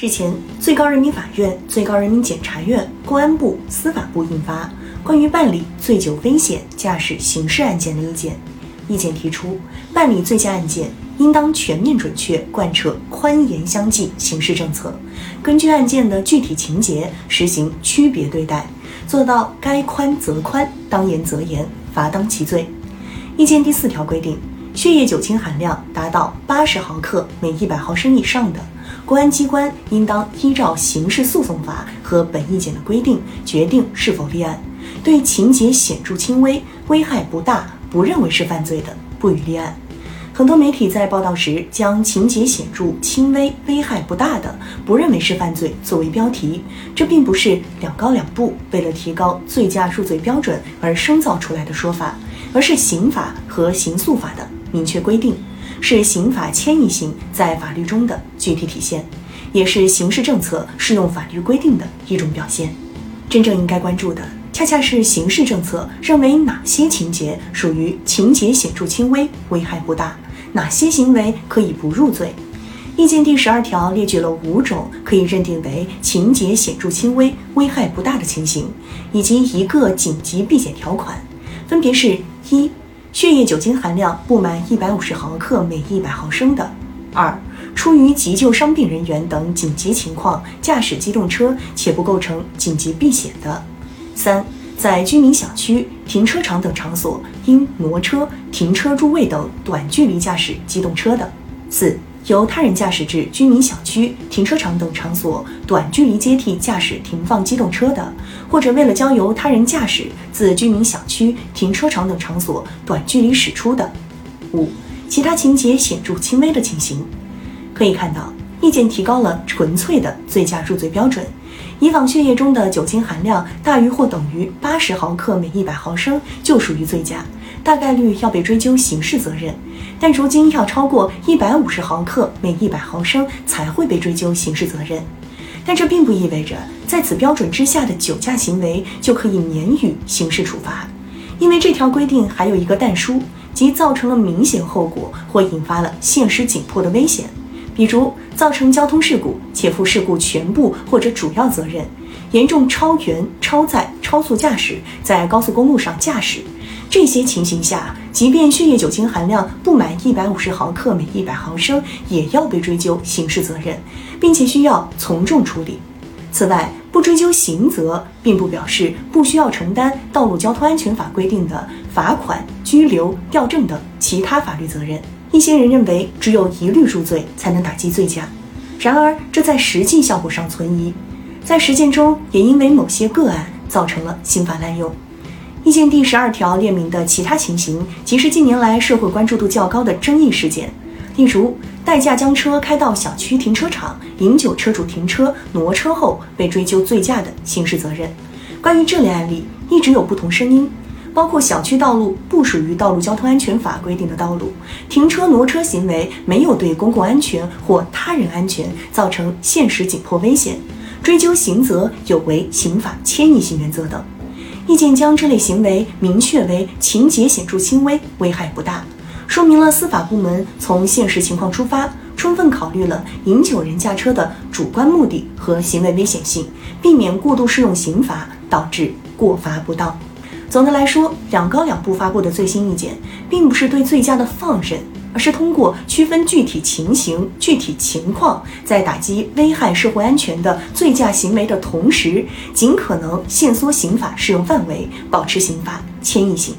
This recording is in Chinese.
日前，最高人民法院、最高人民检察院、公安部、司法部印发《关于办理醉酒危险驾驶刑事案件的意见》。意见提出，办理醉驾案件应当全面准确贯彻宽严相济刑事政策，根据案件的具体情节实行区别对待，做到该宽则宽，当严则严，罚当其罪。意见第四条规定，血液酒精含量达到八十毫克每一百毫升以上的。公安机关应当依照刑事诉讼法和本意见的规定，决定是否立案。对情节显著轻微、危害不大、不认为是犯罪的，不予立案。很多媒体在报道时将情节显著轻微、危害不大的，不认为是犯罪作为标题，这并不是两高两部为了提高醉驾入罪标准而生造出来的说法，而是刑法和刑诉法的明确规定。是刑法迁移性在法律中的具体体现，也是刑事政策适用法律规定的一种表现。真正应该关注的，恰恰是刑事政策认为哪些情节属于情节显著轻微、危害不大，哪些行为可以不入罪。意见第十二条列举了五种可以认定为情节显著轻微、危害不大的情形，以及一个紧急避险条款，分别是：一。血液酒精含量不满一百五十毫克每一百毫升的；二、出于急救伤病人员等紧急情况驾驶机动车且不构成紧急避险的；三、在居民小区、停车场等场所应挪车、停车入位等短距离驾驶机动车的；四。由他人驾驶至居民小区、停车场等场所短距离接替驾驶停放机动车的，或者为了交由他人驾驶自居民小区、停车场等场所短距离驶出的。五、其他情节显著轻微的情形。可以看到，意见提高了纯粹的醉驾入罪标准。以往血液中的酒精含量大于或等于八十毫克每一百毫升就属于醉驾，大概率要被追究刑事责任。但如今要超过一百五十毫克每一百毫升才会被追究刑事责任。但这并不意味着在此标准之下的酒驾行为就可以免于刑事处罚，因为这条规定还有一个但书，即造成了明显后果或引发了现实紧迫的危险。比如造成交通事故且负事故全部或者主要责任，严重超员、超载、超速驾驶，在高速公路上驾驶，这些情形下，即便血液酒精含量不满一百五十毫克每一百毫升，也要被追究刑事责任，并且需要从重处理。此外，不追究刑责，并不表示不需要承担《道路交通安全法》规定的罚款、拘留、吊证等其他法律责任。一些人认为，只有一律入罪才能打击醉驾，然而这在实际效果上存疑，在实践中也因为某些个案造成了刑法滥用。意见第十二条列明的其他情形，即是近年来社会关注度较高的争议事件，例如代驾将车开到小区停车场，饮酒车主停车挪车后被追究醉驾的刑事责任。关于这类案例，一直有不同声音。包括小区道路不属于道路交通安全法规定的道路，停车挪车行为没有对公共安全或他人安全造成现实紧迫危险，追究刑责有违刑法迁移性原则等。意见将这类行为明确为情节显著轻微、危害不大，说明了司法部门从现实情况出发，充分考虑了饮酒人驾车的主观目的和行为危险性，避免过度适用刑法导致过罚不当。总的来说，两高两部发布的最新意见，并不是对醉驾的放任，而是通过区分具体情形、具体情况，在打击危害社会安全的醉驾行为的同时，尽可能限缩刑法适用范围，保持刑法迁移性。